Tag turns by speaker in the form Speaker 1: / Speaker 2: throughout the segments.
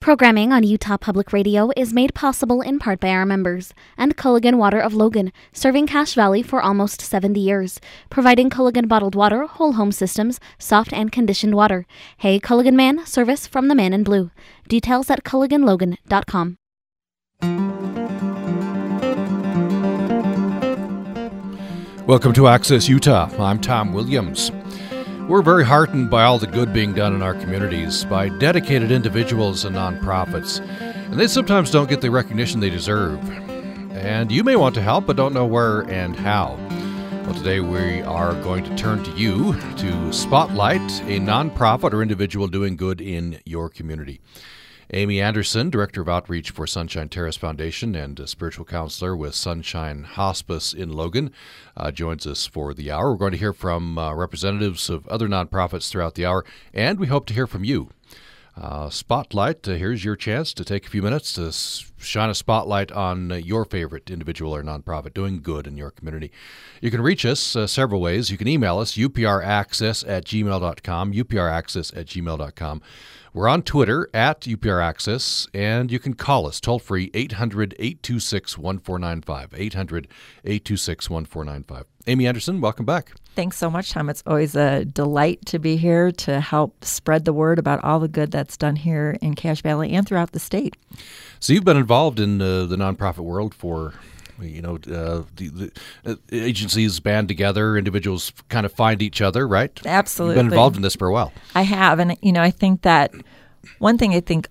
Speaker 1: Programming on Utah Public Radio is made possible in part by our members and Culligan Water of Logan, serving Cache Valley for almost 70 years, providing Culligan bottled water, whole home systems, soft and conditioned water. Hey Culligan Man, service from the man in blue. Details at culliganlogan.com.
Speaker 2: Welcome to Access Utah. I'm Tom Williams. We're very heartened by all the good being done in our communities by dedicated individuals and nonprofits, and they sometimes don't get the recognition they deserve. And you may want to help but don't know where and how. Well, today we are going to turn to you to spotlight a nonprofit or individual doing good in your community. Amy Anderson, Director of Outreach for Sunshine Terrace Foundation and a spiritual counselor with Sunshine Hospice in Logan, uh, joins us for the hour. We're going to hear from uh, representatives of other nonprofits throughout the hour, and we hope to hear from you. Uh, spotlight, uh, here's your chance to take a few minutes to shine a spotlight on your favorite individual or nonprofit doing good in your community. You can reach us uh, several ways. You can email us, upraccess at gmail.com, upraccess at gmail.com. We're on Twitter at UPR Access, and you can call us toll free 800 826 1495. 800 826 1495. Amy Anderson, welcome back.
Speaker 3: Thanks so much, Tom. It's always a delight to be here to help spread the word about all the good that's done here in Cache Valley and throughout the state.
Speaker 2: So, you've been involved in uh, the nonprofit world for you know, uh, the, the uh, agencies band together, individuals kind of find each other, right?
Speaker 3: Absolutely.
Speaker 2: You've been involved in this for a while.
Speaker 3: I have, and you know, I think that one thing I think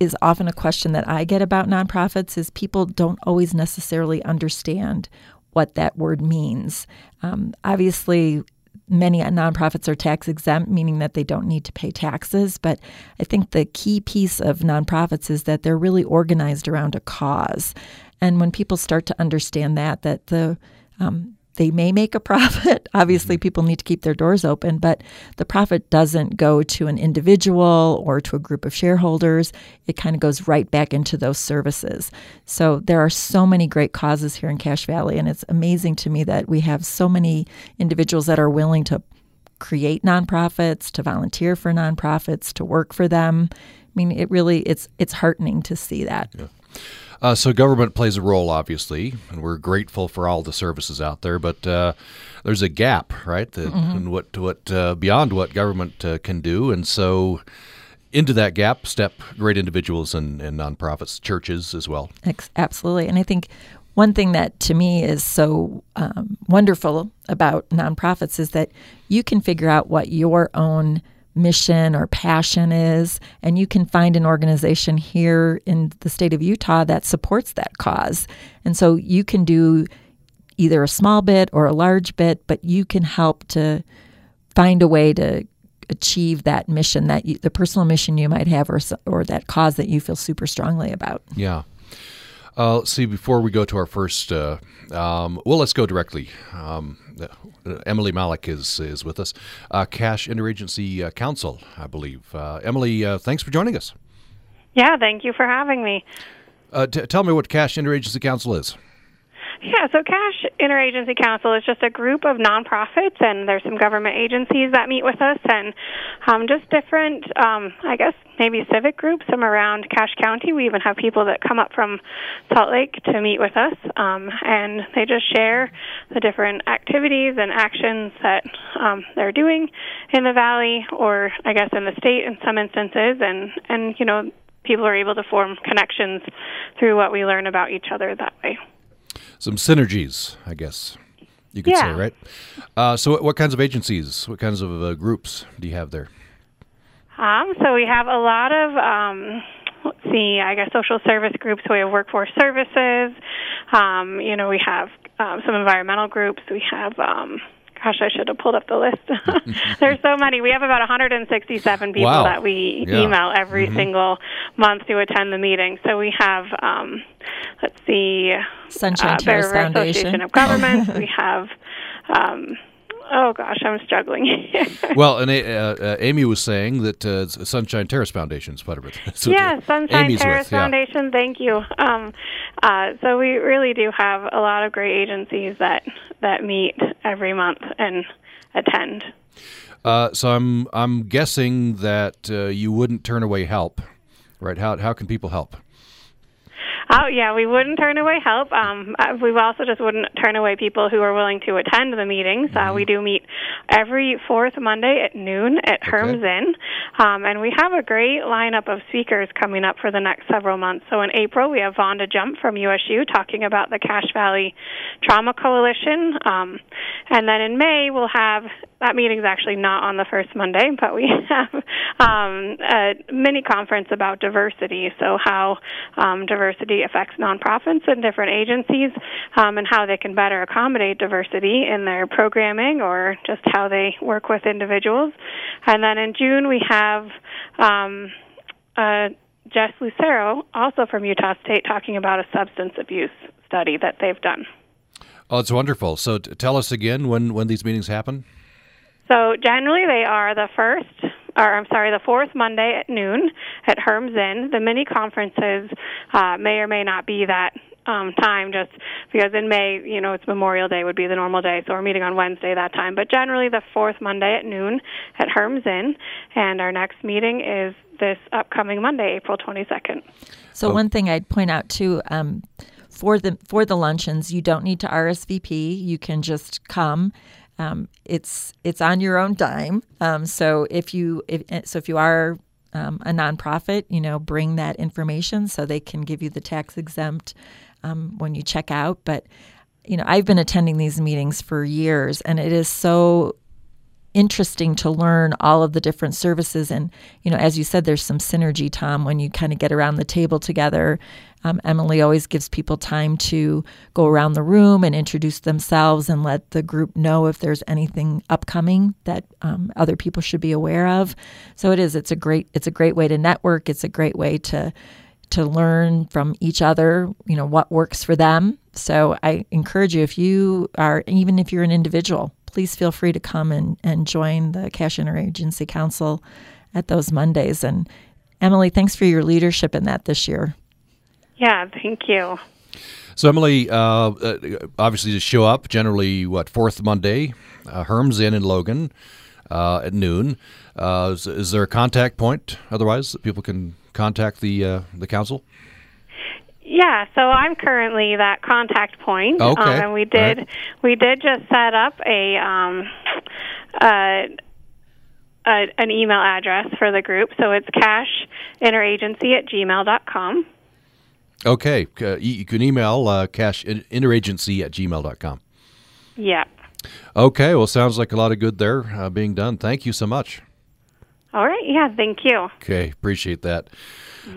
Speaker 3: is often a question that I get about nonprofits is people don't always necessarily understand what that word means. Um, obviously, many nonprofits are tax exempt, meaning that they don't need to pay taxes. But I think the key piece of nonprofits is that they're really organized around a cause. And when people start to understand that, that the um, they may make a profit. Obviously, mm-hmm. people need to keep their doors open, but the profit doesn't go to an individual or to a group of shareholders. It kind of goes right back into those services. So there are so many great causes here in Cache Valley, and it's amazing to me that we have so many individuals that are willing to create nonprofits, to volunteer for nonprofits, to work for them. I mean, it really it's it's heartening to see that.
Speaker 2: Yeah. Uh, so government plays a role, obviously, and we're grateful for all the services out there. But uh, there's a gap, right? The, mm-hmm. what what uh, beyond what government uh, can do, and so into that gap step great individuals and, and nonprofits, churches as well.
Speaker 3: Absolutely, and I think one thing that to me is so um, wonderful about nonprofits is that you can figure out what your own mission or passion is. And you can find an organization here in the state of Utah that supports that cause. And so you can do either a small bit or a large bit, but you can help to find a way to achieve that mission that you, the personal mission you might have or or that cause that you feel super strongly about.
Speaker 2: Yeah. Uh, let's see. Before we go to our first, uh, um, well, let's go directly. Um, Emily Malik is is with us, uh, Cache Interagency uh, Council, I believe. Uh, Emily, uh, thanks for joining us.
Speaker 4: Yeah, thank you for having me.
Speaker 2: Uh, t- tell me what Cache Interagency Council is.
Speaker 4: Yeah, so Cache Interagency Council is just a group of nonprofits, and there's some government agencies that meet with us, and um, just different, um, I guess, maybe civic groups from around Cache County. We even have people that come up from Salt Lake to meet with us, um, and they just share the different activities and actions that um, they're doing in the valley, or I guess in the state in some instances, and and you know people are able to form connections through what we learn about each other that way
Speaker 2: some synergies, I guess you could
Speaker 4: yeah.
Speaker 2: say, right? Uh, so, what, what, kinds of agencies, what kinds of uh, groups do you have there?
Speaker 4: Um, so we have a lot of. Um, let's see, I guess social service groups. We have workforce services. Um, you know, we have um, some environmental groups. We have um, gosh, I should have pulled up the list. There's so many. We have about 167 people
Speaker 2: wow.
Speaker 4: that we
Speaker 2: yeah.
Speaker 4: email every mm-hmm. single month to attend the meeting. So we have, um, let's see,
Speaker 3: Sunshine uh, Terrace Foundation.
Speaker 4: Association of Governments. we have. Um, oh gosh, I'm struggling.
Speaker 2: well, and uh, uh, Amy was saying that uh, Sunshine Terrace Foundation is part of it.
Speaker 4: so yeah, Sunshine Amy's Terrace with, Foundation. Yeah. Thank you. Um, uh, so we really do have a lot of great agencies that that meet every month and attend.
Speaker 2: Uh, so I'm I'm guessing that uh, you wouldn't turn away help Right? How how can people help?
Speaker 4: Oh yeah, we wouldn't turn away help. Um, uh, we also just wouldn't turn away people who are willing to attend the meetings. Uh, we do meet every fourth Monday at noon at
Speaker 2: Okay.
Speaker 4: Herm's Inn, um, and we have a great lineup of speakers coming up for the next several months. So in April, we have Vonda Jump from USU talking about the Cache Valley Trauma Coalition, um, and then in May we'll have that meeting's actually not on the first Monday, but we have um, a mini conference about diversity. So, how um, diversity affects nonprofits and different agencies, um, and how they can better accommodate diversity in their programming or just how they work with individuals. And then in June, we have um, uh, Jess Lucero, also from Utah State, talking about a substance abuse study that they've done.
Speaker 2: Oh, it's wonderful. So t- tell us again when when these meetings happen.
Speaker 4: So generally, they are the first, or I'm sorry, the fourth Monday at noon at Herm's Inn. The mini conferences uh, may or may not be that um, time, just because in May, you know, it's Memorial Day would be the normal day, so we're meeting on Wednesday that time. But generally, the fourth Monday at noon at Herm's Inn, and our next meeting is this upcoming Monday, April 22nd.
Speaker 3: So one thing I'd point out too, um, for the for the luncheons, you don't need to RSVP. You can just come. Um, it's it's on your own dime. Um, so if you if, so if you are um, a nonprofit, you know, bring that information so they can give you the tax exempt um, when you check out. But you know, I've been attending these meetings for years, and it is so interesting to learn all of the different services. And you know as you said there's some synergy tom when you kind of get around the table together. Um, emily always gives people time to go around the room and introduce themselves and let the group know if there's anything upcoming that um, other people should be aware of. So it is it's a great it's a great way to network. It's a great way to to learn from each other, you know, what works for them. So I encourage you, if you are, even if you're an individual, please feel free to come and, and join the Cache Interagency Council at those Mondays. And Emily, thanks for your leadership in that this year.
Speaker 4: Yeah, thank you.
Speaker 2: So Emily, uh, uh, obviously to show up generally what fourth Monday, uh, Herm's Inn in Logan uh, at noon. Uh, is, is there a contact point otherwise that people can contact the uh, the council?
Speaker 4: Yeah, so I'm currently that contact point,
Speaker 2: Okay.
Speaker 4: um, and we did
Speaker 2: Right.
Speaker 4: we did just set up a um, uh, a, an email address for the group. So it's cashinteragency at gmail dot com.
Speaker 2: Okay, uh, you can email uh, cash interagency at gmail.com.
Speaker 4: Yeah.
Speaker 2: Okay, well, sounds like a lot of good there uh, being done. Thank you so much.
Speaker 4: All right. Yeah. Thank you.
Speaker 2: Okay, appreciate that.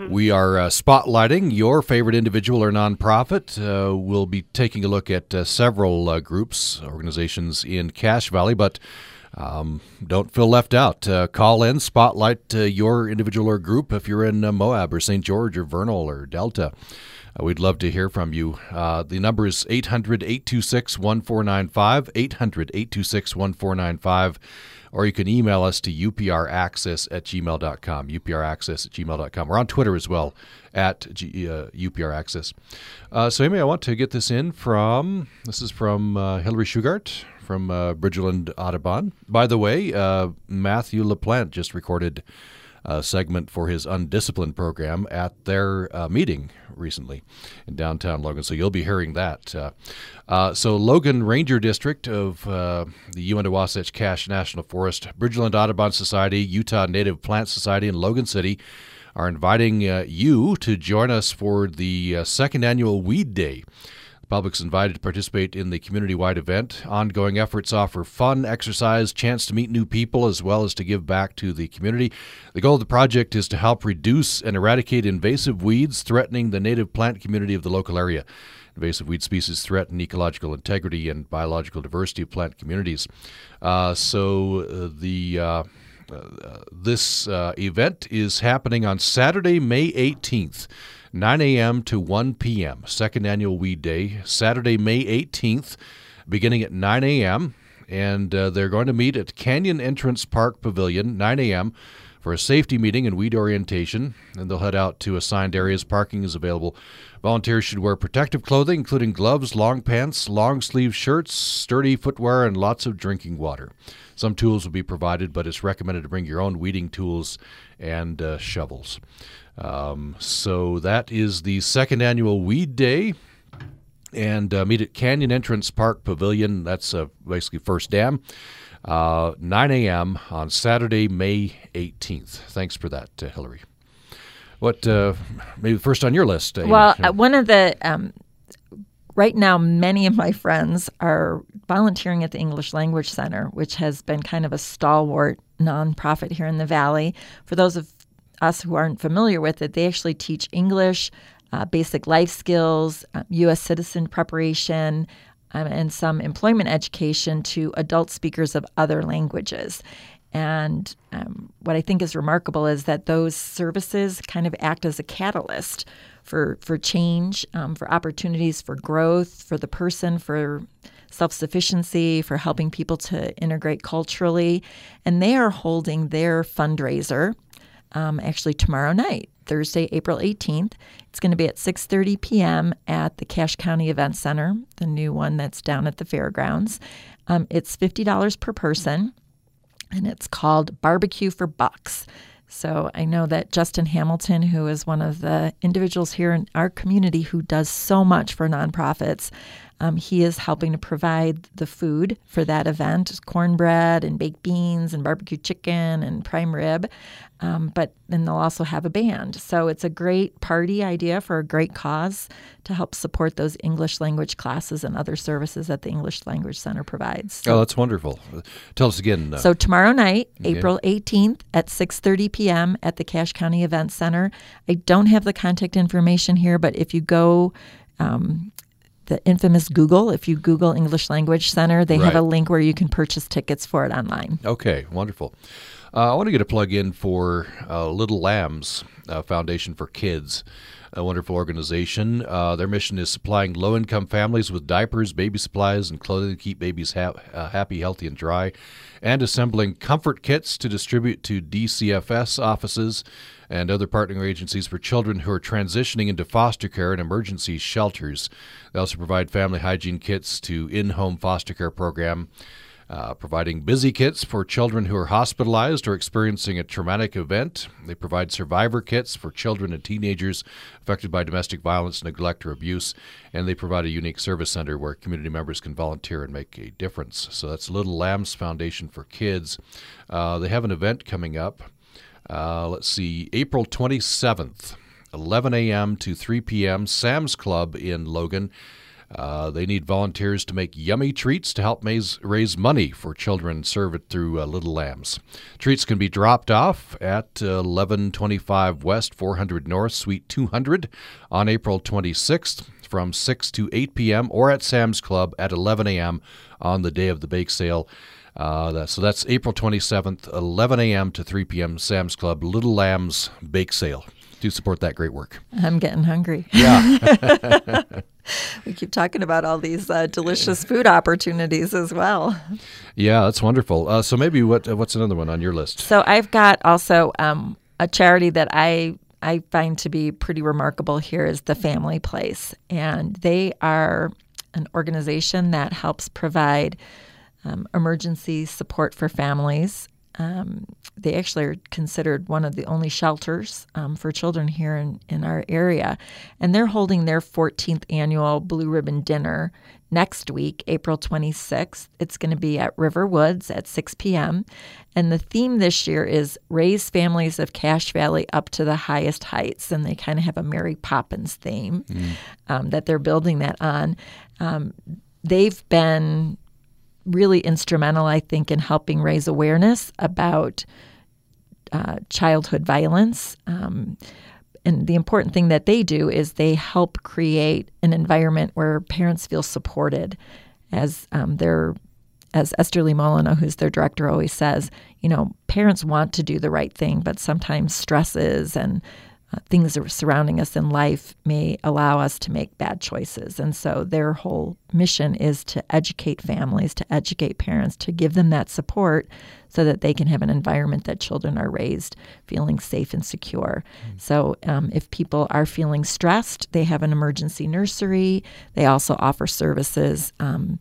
Speaker 2: We are uh, spotlighting your favorite individual or nonprofit. Uh, we'll be taking a look at uh, several uh, groups, organizations in Cache Valley, but um, don't feel left out. Uh, call in, spotlight uh, your individual or group if you're in Moab or St. George or Vernal or Delta. We'd love to hear from you. The number is 800 826 1495, 800 826 1495, or you can email us to upraccess at gmail.com, upraccess at gmail.com. We're on Twitter as well, at G, uh, upraccess. Uh, so, Amy, I want to get this in from, this is from uh, Hillary Shugart from uh, Bridgerland Audubon. By the way, uh, Matthew LaPlante just recorded uh, segment for his undisciplined program at their uh, meeting recently in downtown Logan. So you'll be hearing that. Uh, uh, so Logan Ranger District of uh, the Uinta Wasatch Cache National Forest, Bridgerland Audubon Society, Utah Native Plant Society, and Logan City are inviting uh, you to join us for the second annual Weed Day. Public's invited to participate in the community wide event. Ongoing efforts offer fun, exercise, chance to meet new people, as well as to give back to the community. The goal of the project is to help reduce and eradicate invasive weeds threatening the native plant community of the local area. Invasive weed species threaten ecological integrity and biological diversity of plant communities. Uh, so uh, the uh, uh, this uh, event is happening on Saturday, May 18th. 9 a.m. to 1 p.m. Second annual Weed Day, Saturday, May 18th, beginning at 9 a.m. And uh, they're going to meet at Canyon Entrance Park Pavilion, 9 a.m., for a safety meeting and weed orientation. And they'll head out to assigned areas. Parking is available. Volunteers should wear protective clothing, including gloves, long pants, long sleeve shirts, sturdy footwear, and lots of drinking water. Some tools will be provided, but it's recommended to bring your own weeding tools and uh, shovels. Um, so that is the second annual Weed Day. And uh, meet at Canyon Entrance Park Pavilion. That's uh, basically First Dam. Uh, 9 a.m. on Saturday, May 18th. Thanks for that, uh, Hillary. What, uh, maybe first on your list? Amy?
Speaker 3: Well, uh, one of the, um, right now, many of my friends are volunteering at the English Language Center, which has been kind of a stalwart nonprofit here in the Valley. For those of us who aren't familiar with it, they actually teach English, uh, basic life skills, U.S. citizen preparation, um, and some employment education to adult speakers of other languages. And um, what I think is remarkable is that those services kind of act as a catalyst for for change, um, for opportunities for growth for the person, for self sufficiency, for helping people to integrate culturally. And they are holding their fundraiser um, actually tomorrow night, Thursday, April 18th. It's going to be at 6:30 p.m. at the Cache County Event Center, the new one that's down at the fairgrounds. Um, it's $50 per person, and it's called Barbecue for Bucks. So I know that Justin Hamilton, who is one of the individuals here in our community who does so much for nonprofits, um, he is helping to provide the food for that event cornbread and baked beans and barbecue chicken and prime rib. Um, but then they'll also have a band. So it's a great party idea for a great cause to help support those English language classes and other services that the English Language Center provides.
Speaker 2: oh, that's wonderful. Tell us again. Uh,
Speaker 3: So tomorrow night, April 18th at 6:30 p.m. at the Cache County Event Center. I don't have the contact information here, but if you go um, the infamous Google, if you Google English Language Center, they have a link where you can purchase tickets for it online.
Speaker 2: Okay, wonderful. Uh, I want to get a plug in for uh, Little Lambs uh, Foundation for Kids, a wonderful organization. Uh, their mission is supplying low income families with diapers, baby supplies, and clothing to keep babies ha- uh, happy, healthy, and dry, and assembling comfort kits to distribute to DCFS offices and other partnering agencies for children who are transitioning into foster care and emergency shelters. They also provide family hygiene kits to in home foster care program uh, providing busy kits for children who are hospitalized or experiencing a traumatic event. They provide survivor kits for children and teenagers affected by domestic violence, neglect, or abuse. And they provide a unique service center where community members can volunteer and make a difference. So that's Little Lambs Foundation for Kids. Uh, they have an event coming up. Uh, let's see, April 27th, 11 a.m. to 3 p.m., Sam's Club in Logan. Uh, they need volunteers to make yummy treats to help raise, raise money for children served through uh, Little Lambs. Treats can be dropped off at uh, 1125 West, 400 North, Suite 200 on April 26th from 6 to 8 p.m. or at Sam's Club at 11 a.m. on the day of the bake sale. Uh, that, so that's April 27th, 11 a.m. to 3 p.m. Sam's Club Little Lambs Bake Sale. Do support that great work.
Speaker 3: I'm getting hungry.
Speaker 2: Yeah.
Speaker 3: We keep talking about all these uh, delicious food opportunities as well.
Speaker 2: Yeah, that's wonderful. Uh, so maybe what uh, what's another one on your list?
Speaker 3: So I've got also um, a charity that I I find to be pretty remarkable here is the Family Place, and they are an organization that helps provide um, emergency support for families. Um, they actually are considered one of the only shelters um, for children here in, in our area. And they're holding their 14th annual Blue Ribbon Dinner next week, April 26th. It's going to be at River Woods at 6 p.m. And the theme this year is Raise Families of Cache Valley Up to the Highest Heights. And they kind of have a Mary Poppins theme um, that they're building that on. Um, they've been really instrumental, I think, in helping raise awareness about uh, childhood violence. Um, and the important thing that they do is they help create an environment where parents feel supported as um, they're as Esterlee Molyneux, who's their director, always says, you know, parents want to do the right thing, but sometimes stresses and uh, things that are surrounding us in life may allow us to make bad choices. And so their whole mission is to educate families, to educate parents, to give them that support so that they can have an environment that children are raised feeling safe and secure. So um, if people are feeling stressed, they have an emergency nursery. They also offer services. Um,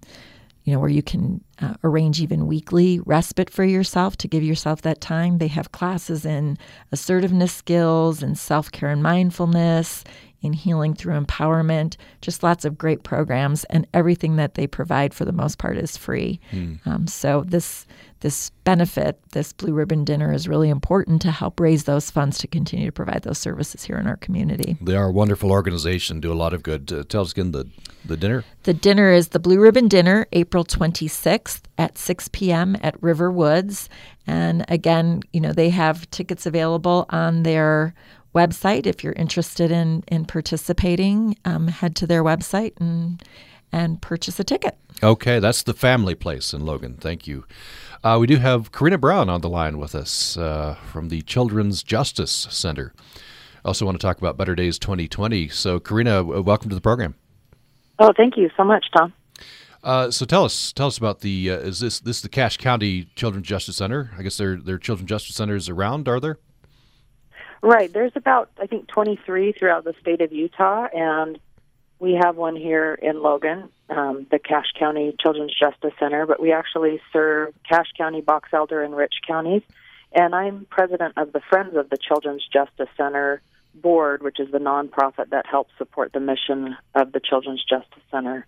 Speaker 3: you know, where you can uh, arrange even weekly respite for yourself to give yourself that time. They have classes in assertiveness skills and self care and mindfulness, in healing through empowerment, just lots of great programs, and everything that they provide for the most part is free. Mm. Um, so this this benefit, this blue ribbon dinner, is really important to help raise those funds to continue to provide those services here in our community.
Speaker 2: They are a wonderful organization, do a lot of good. Uh, tell us again the the dinner.
Speaker 3: The dinner is the Blue Ribbon Dinner, April 26th at 6 p.m. at River Woods, and again, you know they have tickets available on their website if you're interested in in participating. Um, head to their website and and purchase a ticket.
Speaker 2: Okay, that's the family place in Logan. Thank you. Uh, we do have Karina Brown on the line with us uh, from the Children's Justice Center. I also want to talk about Better Days 2020. So, Karina, welcome to the program.
Speaker 5: Oh, thank you so much, Tom.
Speaker 2: Uh, so tell us, tell us about the. Uh, is this this the Cache County Children's Justice Center? I guess there there are children's justice centers around. Are there?
Speaker 5: Right. There's about, I think, 23 throughout the state of Utah, and we have one here in Logan, um, the Cache County Children's Justice Center, but we actually serve Cache County, Box Elder, and Rich counties. And I'm president of the Friends of the Children's Justice Center board, which is the nonprofit that helps support the mission of the Children's Justice Center.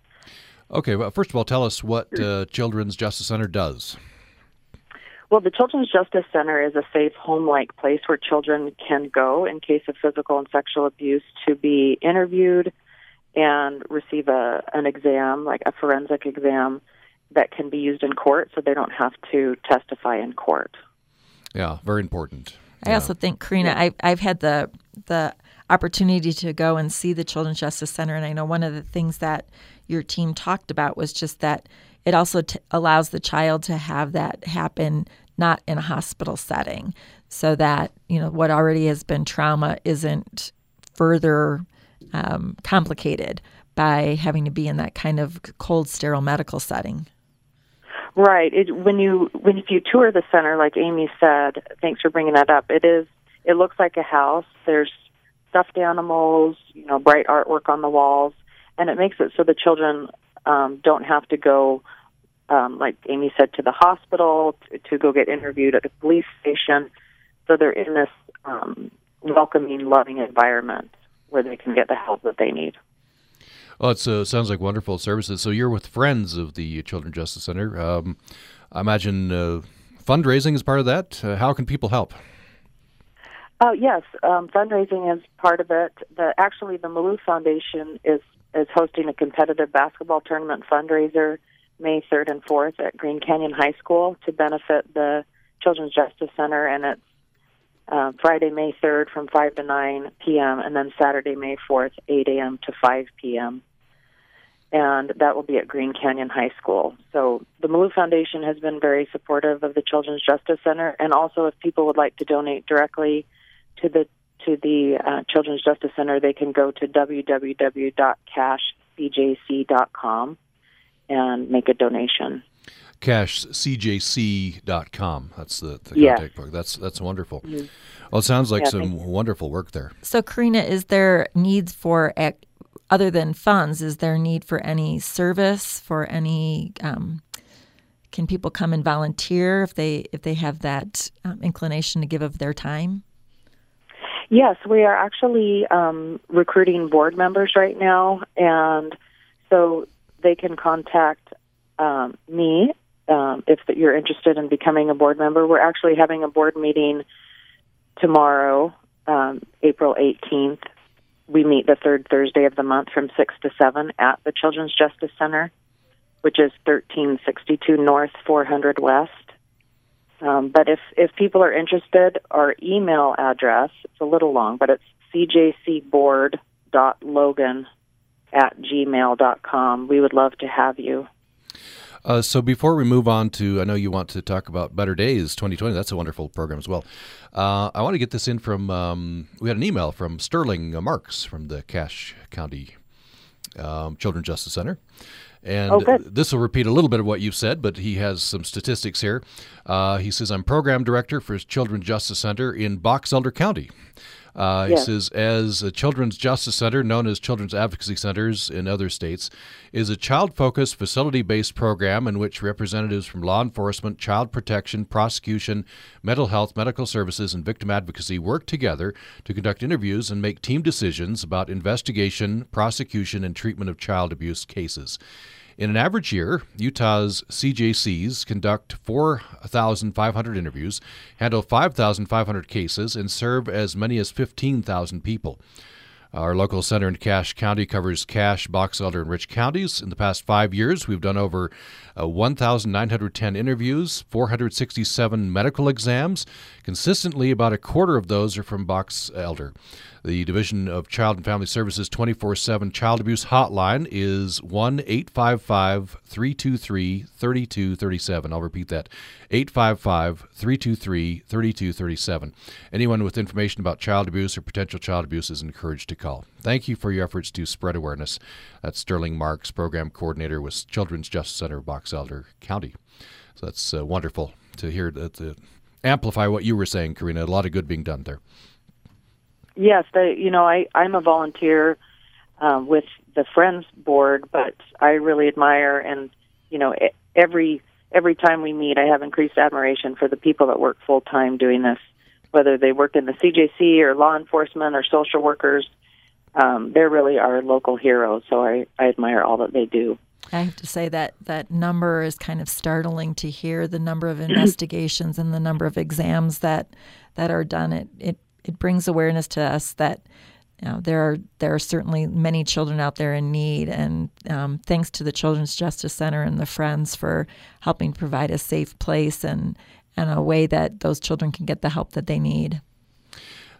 Speaker 2: Okay, well, first of all, tell us what uh, Children's Justice Center does.
Speaker 5: Well, the Children's Justice Center is a safe home like place where children can go in case of physical and sexual abuse to be interviewed and receive a an exam, like a forensic exam that can be used in court so they don't have to testify in court.
Speaker 2: Yeah, very important.
Speaker 3: I yeah. also think Karina, yeah. I've I've had the the opportunity to go and see the Children's Justice Center and I know one of the things that your team talked about was just that it also t- allows the child to have that happen not in a hospital setting, so that you know what already has been trauma isn't further um, complicated by having to be in that kind of cold, sterile medical setting.
Speaker 5: Right. It, when you when if you tour the center, like Amy said, thanks for bringing that up. It is. It looks like a house. There's stuffed animals, you know, bright artwork on the walls, and it makes it so the children um, don't have to go um, like Amy said, to the hospital, to, to go get interviewed at the police station. So they're in this um, welcoming, loving environment where they can get the help that they need.
Speaker 2: Well, it uh, sounds like wonderful services. So you're with Friends of the Children's Justice Center. Um, I imagine uh, fundraising is part of that. Uh, how can people help?
Speaker 5: Uh, yes, um, fundraising is part of it. The, actually, the Maloof Foundation is is hosting a competitive basketball tournament fundraiser May 3rd and 4th at Green Canyon High School to benefit the Children's Justice Center, and it's uh, Friday, May 3rd from 5 to 9 p.m., and then Saturday, May 4th, 8 a.m. to 5 p.m. And that will be at Green Canyon High School. So the Maloof Foundation has been very supportive of the Children's Justice Center, and also if people would like to donate directly to the to the uh, Children's Justice Center, they can go to www.cachecjc.com and make a donation.
Speaker 2: CacheCJC.com. That's the, the yeah. contact book. That's that's wonderful. Mm-hmm. Well, it sounds like yeah, some wonderful work there.
Speaker 3: So, Karina, is there needs for other than funds? Is there need for any service for any? Um, can people come and volunteer if they if they have that um, inclination to give of their time?
Speaker 5: Yes, we are actually um, recruiting board members right now, and so they can contact um, me um, if you're interested in becoming a board member. We're actually having a board meeting tomorrow, um, April 18th. We meet the third Thursday of the month from 6 to 7 at the Children's Justice Center, which is 1362 North, 400 West. Um, but if, if people are interested, our email address, it's a little long, but it's cjcboard.logan at gmail.com. We would love to have you.
Speaker 2: Uh, so before we move on to, I know you want to talk about Better Days 2020. That's a wonderful program as well. Uh, I want to get this in from. Um, we had an email from Sterling Marks from the Cache County um, Children's Justice Center. And
Speaker 5: oh,
Speaker 2: this will repeat a little bit of what you've said, but he has some statistics here. Uh, he says, I'm program director for Children's Justice Center in Box Elder County. Uh, yes. He says, as a Children's Justice Center, known as Children's Advocacy Centers in other states, is a child focused, facility based program in which representatives from law enforcement, child protection, prosecution, mental health, medical services, and victim advocacy work together to conduct interviews and make team decisions about investigation, prosecution, and treatment of child abuse cases. In an average year, Utah's CJCs conduct 4,500 interviews, handle 5,500 cases, and serve as many as 15,000 people. Our local center in Cache County covers Cache, Box Elder, and Rich counties. In the past five years, we've done over uh, 1,910 interviews, 467 medical exams. Consistently, about a quarter of those are from Box Elder. The Division of Child and Family Services 24 7 Child Abuse Hotline is 1 855 323 3237. I'll repeat that 855 323 3237. Anyone with information about child abuse or potential child abuse is encouraged to call. Thank you for your efforts to spread awareness. That's Sterling Marks, Program Coordinator with Children's Justice Center of Box Elder County. So that's uh, wonderful to hear that to amplify what you were saying, Karina. A lot of good being done there.
Speaker 5: Yes, they, you know, I I'm a volunteer um, with the Friends Board, but I really admire and you know every every time we meet, I have increased admiration for the people that work full time doing this, whether they work in the CJC or law enforcement or social workers. Um, they're really our local heroes, so I, I admire all that they do.
Speaker 3: I have to say that that number is kind of startling to hear the number of investigations and the number of exams that that are done. It it it brings awareness to us that you know, there are there are certainly many children out there in need, and um, thanks to the Children's Justice Center and the Friends for helping provide a safe place and and a way that those children can get the help that they need.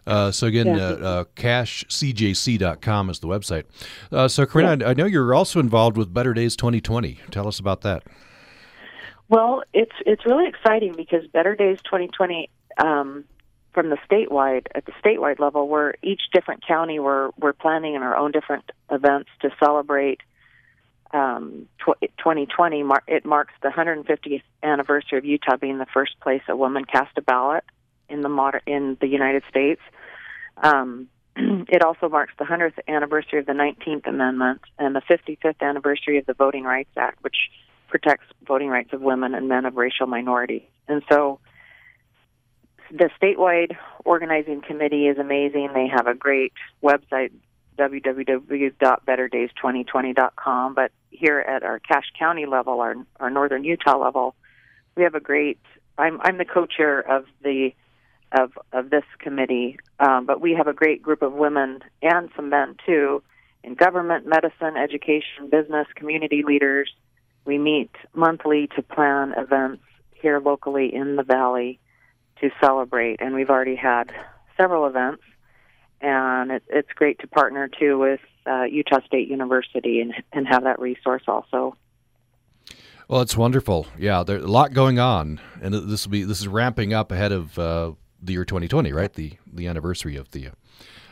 Speaker 2: Uh, so again, yeah. uh, uh, cachecjc.com is the website. Uh, so Corinne, yeah. I, I, know you're also involved with Better Days 2020. Tell us about that.
Speaker 5: Well, it's it's really exciting because Better Days 2020 um, from the statewide at the statewide level, where each different county we're we're planning in our own different events to celebrate um, tw- 2020. Mar- it marks the 150th anniversary of Utah being the first place a woman cast a ballot in the moder- in the United States. Um, it also marks the 100th anniversary of the 19th Amendment and the 55th anniversary of the Voting Rights Act, which protects voting rights of women and men of racial minority. And so the statewide organizing committee is amazing. They have a great website, www.betterdays2020.com. But here at our Cache County level, our, our northern Utah level, we have a great. I'm I'm the co-chair of the of of this committee, um, but we have a great group of women and some men too in government, medicine, education, business, community leaders. We meet monthly to plan events here locally in the valley to celebrate, and we've already had several events. And it, it's great to partner too with uh, Utah State University and, and have that resource also.
Speaker 2: Well, it's wonderful. Yeah, there's a lot going on, and this will be this is ramping up ahead of uh, the year 2020, right? The the anniversary of the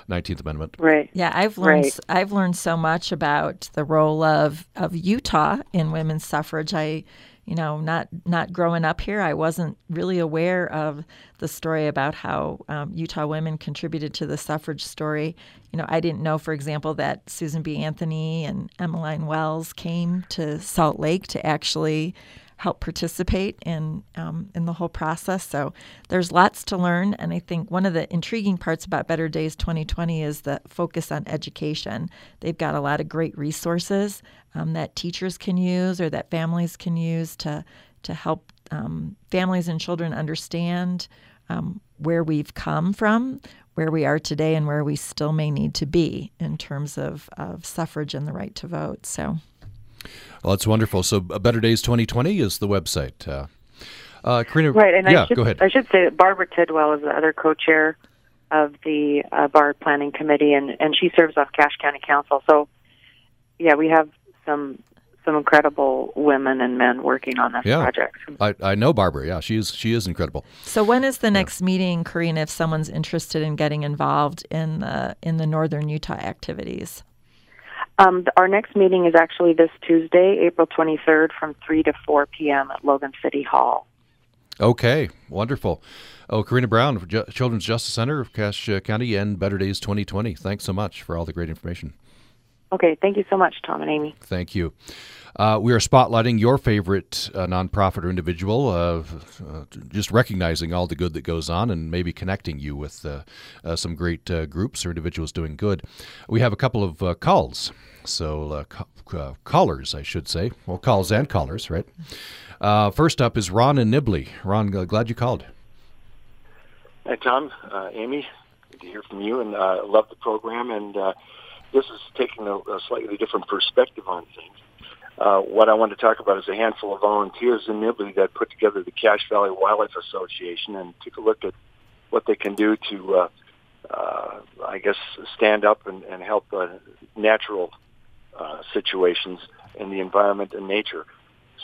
Speaker 2: 19th Amendment.
Speaker 5: Right.
Speaker 3: Yeah, I've learned right. I've learned so much about the role of of Utah in women's suffrage. I you know, not not growing up here, I wasn't really aware of the story about how um, Utah women contributed to the suffrage story. You know, I didn't know, for example, that Susan B. Anthony and Emmeline Wells came to Salt Lake to actually help participate in um, in the whole process. So there's lots to learn, and I think one of the intriguing parts about Better Days 2020 is the focus on education. They've got a lot of great resources um, that teachers can use or that families can use to to help um, families and children understand um, where we've come from, where we are today, and where we still may need to be in terms of, of suffrage and the right to vote. So.
Speaker 2: Well, that's wonderful. So, uh, Better Days 2020 is the website. Uh, uh, Karina,
Speaker 5: right, and
Speaker 2: yeah,
Speaker 5: I should,
Speaker 2: go ahead.
Speaker 5: I should say that Barbara Tidwell is the other co-chair of the uh, BARD Planning Committee, and, and she serves off Cache County Council. So, yeah, we have some some incredible women and men working on this
Speaker 2: yeah.
Speaker 5: project.
Speaker 2: I, I know Barbara. Yeah, she is she is incredible.
Speaker 3: So when is the next yeah. meeting, Karina? If someone's interested in getting involved in the in the Northern Utah activities.
Speaker 5: Um, our next meeting is actually this Tuesday, April 23rd, from 3 to 4 p.m. at Logan City Hall.
Speaker 2: Okay, wonderful. Oh, Karina Brown, Children's Justice Center of Cache County and Better Days 2020. Thanks so much for all the great information.
Speaker 5: Okay, thank you so much, Tom and Amy.
Speaker 2: Thank you. Uh, we are spotlighting your favorite uh, nonprofit or individual, uh, uh just recognizing all the good that goes on and maybe connecting you with uh, uh, some great groups or individuals doing good. We have a couple of calls, so callers, I should say. Well, calls and callers, right? first up is Ron and Nibley. Ron, glad you called.
Speaker 6: Hi, Tom, Amy. Good to hear from you, and love the program. And this is taking a, a slightly different perspective on things. Uh, what I want to talk about is a handful of volunteers in Nibley that put together the Cache Valley Wildlife Association and took a look at what they can do to, uh, uh, I guess, stand up and, and help uh, natural uh, situations in the environment and nature.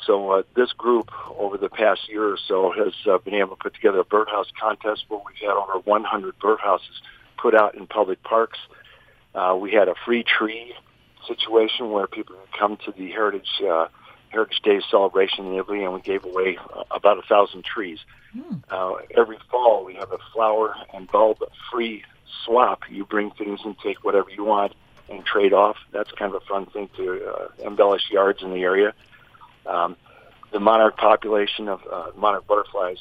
Speaker 6: So uh, this group, over the past year or so, has uh, been able to put together a birdhouse contest where we've had over 100 birdhouses put out in public parks. Uh, we had a free tree situation where people could come to the Heritage uh, Heritage Day celebration in Nibley, and we gave away uh, about a thousand trees. Mm. Uh, every fall, we have a flower and bulb free swap. You bring things and take whatever you want and trade off. That's kind of a fun thing to uh, embellish yards in the area. Um, the monarch population of uh, monarch butterflies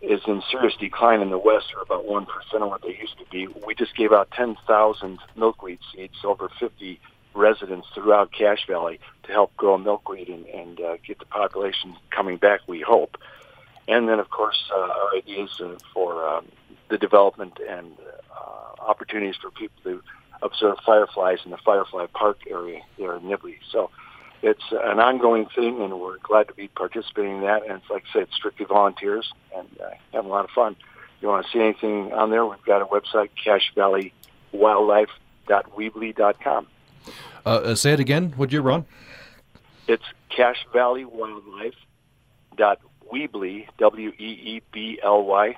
Speaker 6: is in serious decline in the west, or about one percent of what they used to be. We just gave out ten thousand milkweed seeds, over fifty residents throughout Cache Valley to help grow milkweed and, and uh, get the population coming back, we hope. And then, of course, uh, our ideas for um, the development and uh, opportunities for people to observe fireflies in the Firefly Park area there in Nibley. So it's an ongoing thing, and we're glad to be participating in that. And it's like I said, strictly volunteers, and uh, having a lot of fun. If you want to see anything on there, we've got a website, cachevalley.wildlife.weebly.com.
Speaker 2: Uh, uh, say it again, would you, Ron?
Speaker 6: It's Cache Valley Wildlife dot Weebly W E E B L Y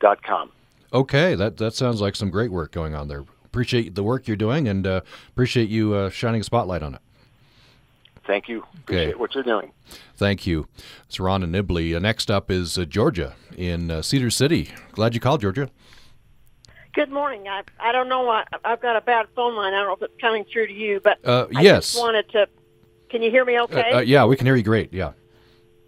Speaker 6: dot com.
Speaker 2: Okay, that that sounds like some great work going on there. Appreciate the work you're doing, and uh, appreciate you uh, shining a spotlight on it.
Speaker 6: Thank you. Appreciate okay. what you're doing.
Speaker 2: Thank you. It's Ron and Nibley. Uh, next up is uh, Georgia in Cedar City. Glad you called, Georgia.
Speaker 7: Good morning. I I don't know why I've got a bad phone line. I don't know if it's coming through to you, but
Speaker 2: uh, yes.
Speaker 7: I just wanted to. Can you hear me? Okay.
Speaker 2: Uh, uh, yeah, we can hear you great. Yeah.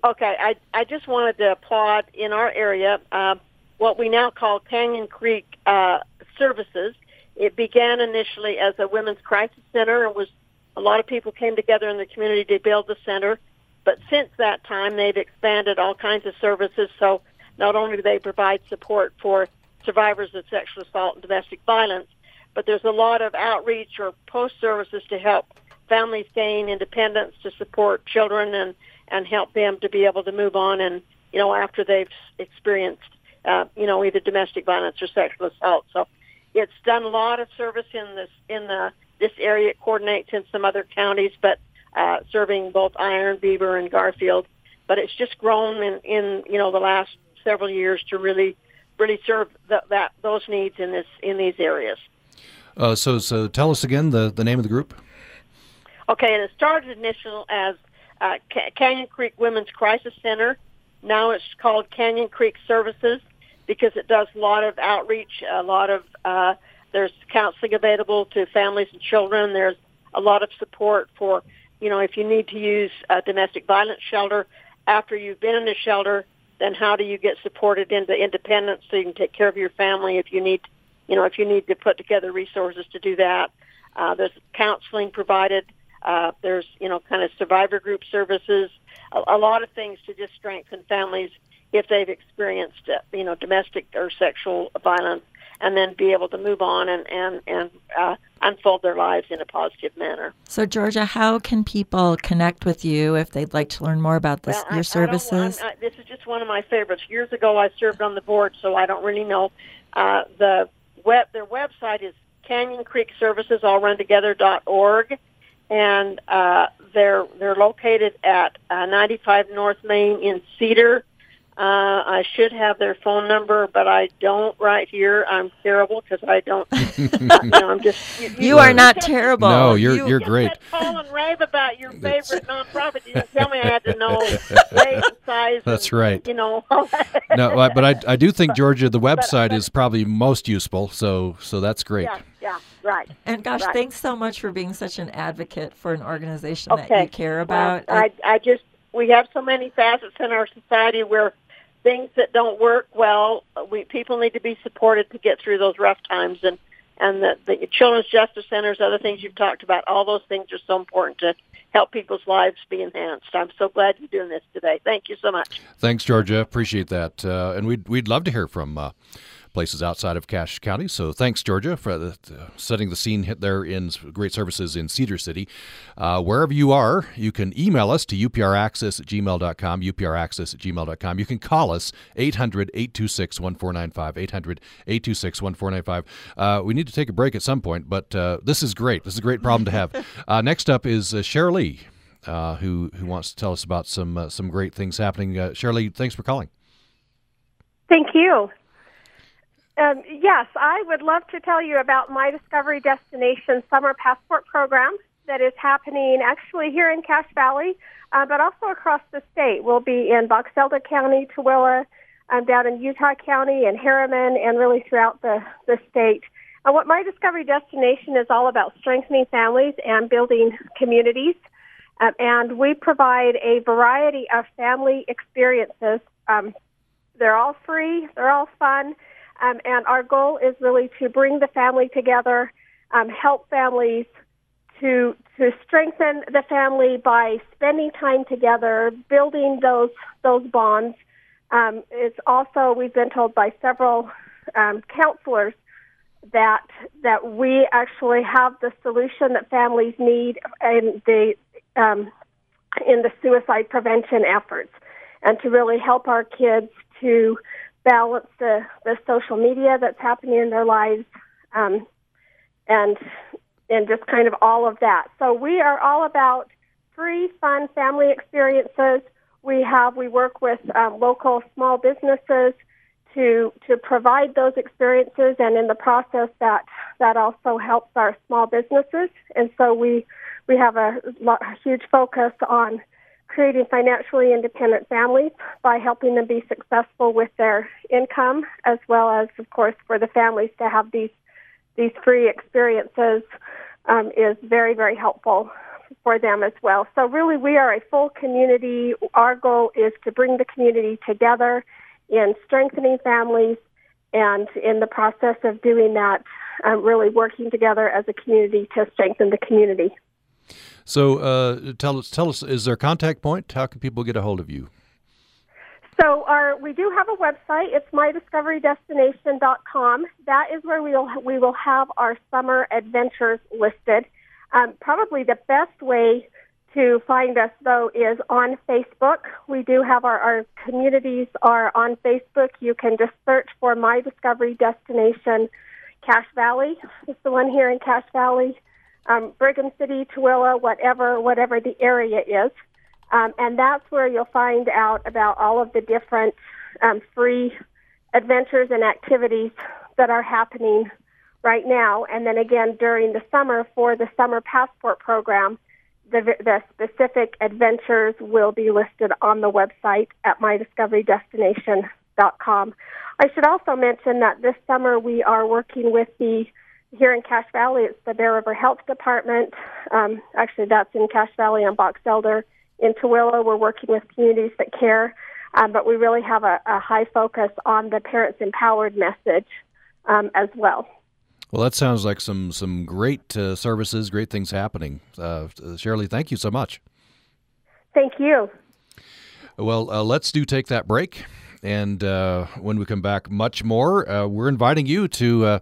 Speaker 7: Okay. I I just wanted to applaud in our area uh, what we now call Canyon Creek uh, Services. It began initially as a women's crisis center and was a lot of people came together in the community to build the center. But since that time, they've expanded all kinds of services. So not only do they provide support for survivors of sexual assault and domestic violence. But there's a lot of outreach or post services to help families gain independence, to support children, and and help them to be able to move on and you know after they've experienced uh, you know either domestic violence or sexual assault. So it's done a lot of service in this in the this area. It coordinates in some other counties, but uh, serving both Iron, Beaver, and Garfield. But it's just grown in, in you know the last several years to really really serve the, that those needs in this in these areas.
Speaker 2: Uh, so, so tell us again the, the name of the group.
Speaker 7: Okay, it started initially as uh, Canyon Creek Women's Crisis Center. Now it's called Canyon Creek Services because it does a lot of outreach, a lot of uh, there's counseling available to families and children. There's a lot of support for, you know, if you need to use a domestic violence shelter after you've been in a shelter, then how do you get supported into independence so you can take care of your family if you need, you know, if you need to put together resources to do that. Uh, there's counseling provided. Uh, there's, you know, kind of survivor group services, a, a lot of things to just strengthen families if they've experienced, uh, you know, domestic or sexual violence and then be able to move on and and and uh, unfold their lives in a positive manner.
Speaker 3: So, Georgia, how can people connect with you if they'd like to learn more about this,
Speaker 7: well,
Speaker 3: your services?
Speaker 7: I, I, this is just one of my favorites. Years ago, I served on the board, so I don't really know. Uh, the web their website is Canyon Creek Services, all run together dot org, and uh, they're they're located at uh, 95 North Main in Cedar. Uh, I should have their phone number, but I don't right here. I'm terrible because I don't. you know, I'm just.
Speaker 3: You, you are not terrible.
Speaker 2: No, you're you, are great.
Speaker 7: Call and rave about your favorite nonprofit. You didn't tell me I had to know rate and size.
Speaker 2: That's
Speaker 7: and,
Speaker 2: right.
Speaker 7: You know.
Speaker 2: no, but I I do think Georgia the website but, is probably most useful. So so that's great.
Speaker 7: Yeah, yeah, right.
Speaker 3: And gosh,
Speaker 7: right.
Speaker 3: thanks so much for being such an advocate for an organization
Speaker 7: okay.
Speaker 3: that you care about.
Speaker 7: Well, I I just we have so many facets in our society where things that don't work well, we people need to be supported to get through those rough times and and the, the children's justice centers, other things you've talked about, all those things are so important to help people's lives be enhanced. I'm so glad you're doing this today. Thank you so much.
Speaker 2: Thanks, Georgia. Appreciate that, uh, and we'd we'd love to hear from. Uh, places outside of Cache County. So thanks, Georgia, for the, uh, setting the scene hit there in great services in Cedar City. Uh, wherever you are, you can email us to upraccess at gmail.com, upraccess at gmail.com. You can call us 800 826 1495, 800 826 1495. Uh, we need to take a break at some point, but uh, this is great. This is a great problem to have. Uh, next up is uh, Shirley. Uh, who who wants to tell us about some uh, some great things happening? Uh, Shirley, thanks for calling.
Speaker 8: Thank you. Um, yes, I would love to tell you about my Discovery Destination Summer Passport Program that is happening actually here in Cache Valley, uh, but also across the state. We'll be in Box Elder County, Tooele, um, down in Utah County, and Herriman, and really throughout the, the state. And what my Discovery Destination is all about strengthening families and building communities. Um, and we provide a variety of family experiences. Um, they're all free, they're all fun um, and our goal is really to bring the family together, um, help families to to strengthen the family by spending time together, building those those bonds. Um, it's also we've been told by several um, counselors that that we actually have the solution that families need in the um, in the suicide prevention efforts, and to really help our kids to balance the, the social media that's happening in their lives um, and and just kind of all of that. So we are all about free, fun family experiences. We have we work with um, local small businesses to to provide those experiences, and in the process, that that also helps our small businesses. And so we we have a, a huge focus on creating financially independent families by helping them be successful with their income, as well as, of course, for the families to have these these free experiences um, is very very helpful for them as well. So really, we are a full community. Our goal is to bring the community together in strengthening families, and in the process of doing that, um, really working together as a community to strengthen the community.
Speaker 2: So uh, tell us, tell us, is there a contact point? How can people get a hold of you?
Speaker 8: So our we do have a website. It's mydiscoverydestination.com. That is where we'll we will have our summer adventures listed. Um, probably the best way to find us though is on Facebook. We do have our, our communities are on Facebook. You can just search for My Discovery Destination Cache Valley. It's the one here in Cache Valley um, Brigham City, Tooele, whatever, whatever the area is. Um, and that's where you'll find out about all of the different um, free adventures and activities that are happening right now. And then again during the summer for the summer passport program, the, the specific adventures will be listed on the website at mydiscoverydestination.com. I should also mention that this summer we are working with the here in Cache Valley, it's the Bear River Health Department. Um, actually, that's in Cache Valley on Box Elder. In Tooele, we're working with communities that care, um, but we really have a, a, high focus on the Parents Empowered message um, as well.
Speaker 2: Well, that sounds like some some great uh, services, great things happening. Uh, Shirley, thank you so much.
Speaker 8: Thank you.
Speaker 2: Well, uh, let's do take that break. And uh, when we come back, much more. Uh, we're inviting you to uh,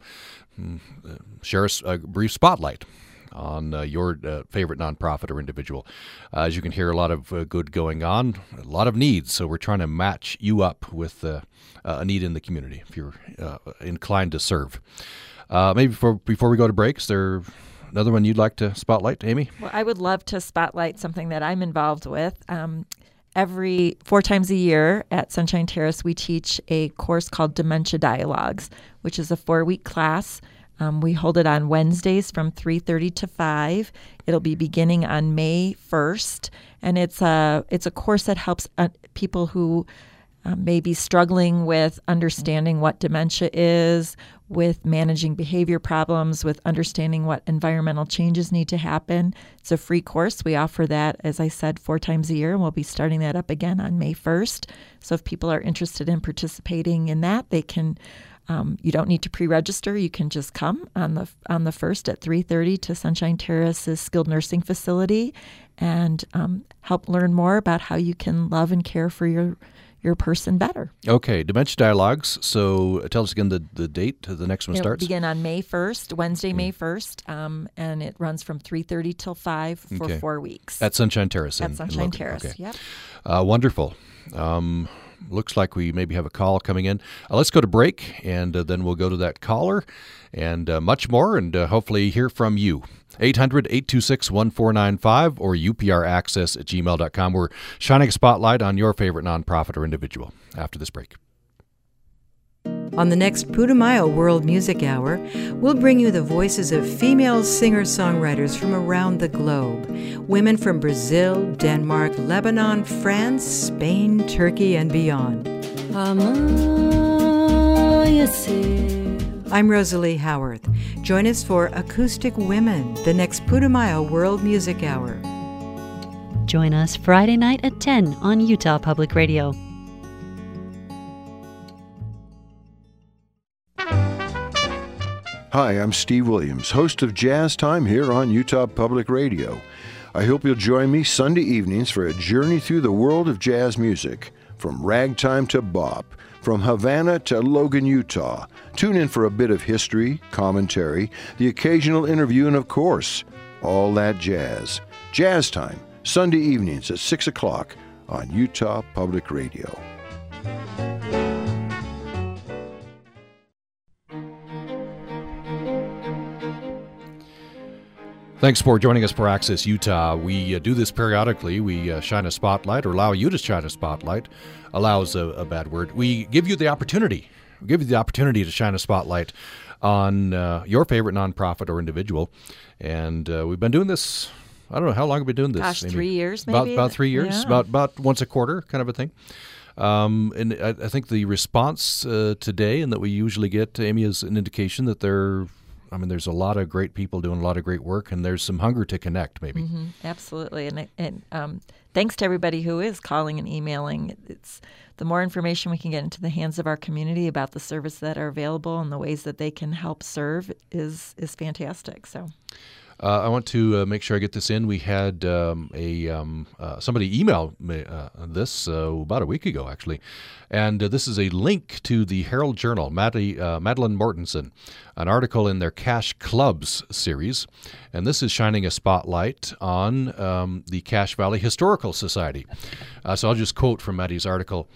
Speaker 2: share a, brief spotlight on uh, your uh, favorite nonprofit or individual. Uh, as you can hear, a lot of uh, good going on, a lot of needs. So we're trying to match you up with uh, a need in the community if you're uh, inclined to serve. maybe before before we go to breaks, there another one you'd like to spotlight, Amy?
Speaker 3: Well, I would love to spotlight something that I'm involved with. Um, every four times a year at Sunshine Terrace, we teach a course called Dementia Dialogues, which is a four week class. Um, we hold it on Wednesdays from 3:30 to 5. It'll be beginning on May 1st, and it's a it's a course that helps uh, people who uh, may be struggling with understanding what dementia is, with managing behavior problems, with understanding what environmental changes need to happen. It's a free course. We offer that, as I said, four times a year, and we'll be starting that up again on May 1st. So if people are interested in participating in that, they can. Um, you don't need to pre-register. You can just come on the on the first at 3:30 to Sunshine Terrace's skilled nursing facility, and um, help learn more about how you can love and care for your your person better.
Speaker 2: Okay, Dementia Dialogues. So tell us again the, the date the next one
Speaker 3: It'll
Speaker 2: starts.
Speaker 3: begin on May 1st, Wednesday, May 1st, um, and it runs from 3.30 till 5 for
Speaker 2: Okay.
Speaker 3: four weeks.
Speaker 2: At Sunshine Terrace.
Speaker 3: At
Speaker 2: in- in
Speaker 3: Sunshine
Speaker 2: Logan.
Speaker 3: Terrace,
Speaker 2: Okay.
Speaker 3: yep.
Speaker 2: Uh, wonderful. Um, looks like we maybe have a call coming in. Uh, let's go to break, and uh, then we'll go to that caller and uh, much more, and uh, hopefully hear from you. 800 826 1495 or upraccess at gmail.com. We're shining a spotlight on your favorite nonprofit or individual after this break.
Speaker 9: On the next Putumayo World Music Hour, we'll bring you the voices of female singer songwriters from around the globe. Women from Brazil, Denmark, Lebanon, France, Spain, Turkey, and beyond. I'm Rosalie Howarth. Join us for Acoustic Women, the next Putumayo World Music Hour.
Speaker 10: Join us Friday night at 10 on Utah Public Radio.
Speaker 11: Hi, I'm Steve Williams, host of Jazz Time here on Utah Public Radio. I hope you'll join me Sunday evenings for a journey through the world of jazz music, from ragtime to bop, from Havana to Logan, Utah. Tune in for a bit of history, commentary, the occasional interview, and of course, all that jazz. Jazz Time, Sunday evenings at 6 o'clock on Utah Public Radio.
Speaker 2: Thanks for joining us for Access Utah. We uh, do this periodically. We uh, shine a spotlight, or allow you to shine a spotlight. Allows a, a bad word. We give you the opportunity. We give you the opportunity to shine a spotlight on uh, your favorite nonprofit or individual. And uh, we've been doing this. I don't know how long have we been doing this.
Speaker 3: Gosh, three years
Speaker 2: About
Speaker 3: maybe?
Speaker 2: about three years.
Speaker 3: Yeah.
Speaker 2: About about once a quarter, kind of a thing. Um, and I, I think the response uh, today, and that we usually get, Amy, is an indication that there. I mean, there's a lot of great people doing a lot of great work, and there's some hunger to connect. Maybe.
Speaker 3: hmm absolutely, and and um, thanks to everybody who is calling and emailing. It's the more information we can get into the hands of our community about the service that are available and the ways that they can help serve is is fantastic. So.
Speaker 2: Uh, I want to uh, make sure I get this in. We had um, a um, uh, somebody email me uh, this uh, about a week ago, actually, and uh, this is a link to the Herald Journal, Maddie, Madeline Mortensen, an article in their Cache Clubs series, and this is shining a spotlight on um, the Cache Valley Historical Society. So I'll just quote from Maddie's article.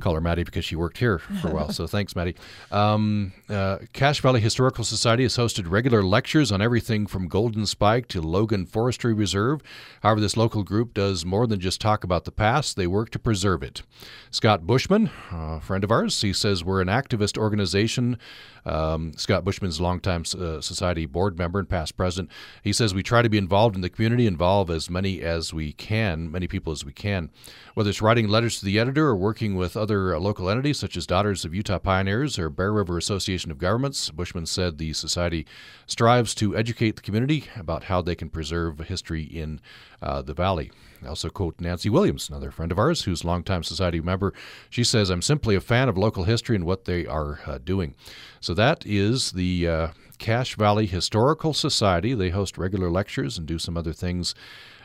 Speaker 2: Call her Maddie because she worked here for a while. So thanks, Maddie. Um, uh, Cache Valley Historical Society has hosted regular lectures on everything from Golden Spike to Logan Forestry Reserve. However, this local group does more than just talk about the past, they work to preserve it. Scott Bushman, a friend of ours, he says we're an activist organization. Um, Scott Bushman's longtime uh, society board member and past president. He says we try to be involved in the community, involve as many as we can, many people as we can. Whether it's writing letters to the editor or working with other uh, local entities such as Daughters of Utah Pioneers or Bear River Association of Governments, Bushman said the society strives to educate the community about how they can preserve history in uh, the valley. I also quote Nancy Williams, another friend of ours who's a longtime society member. She says, I'm simply a fan of local history and what they are uh, doing. So that is the uh, Cache Valley Historical Society. They host regular lectures and do some other things.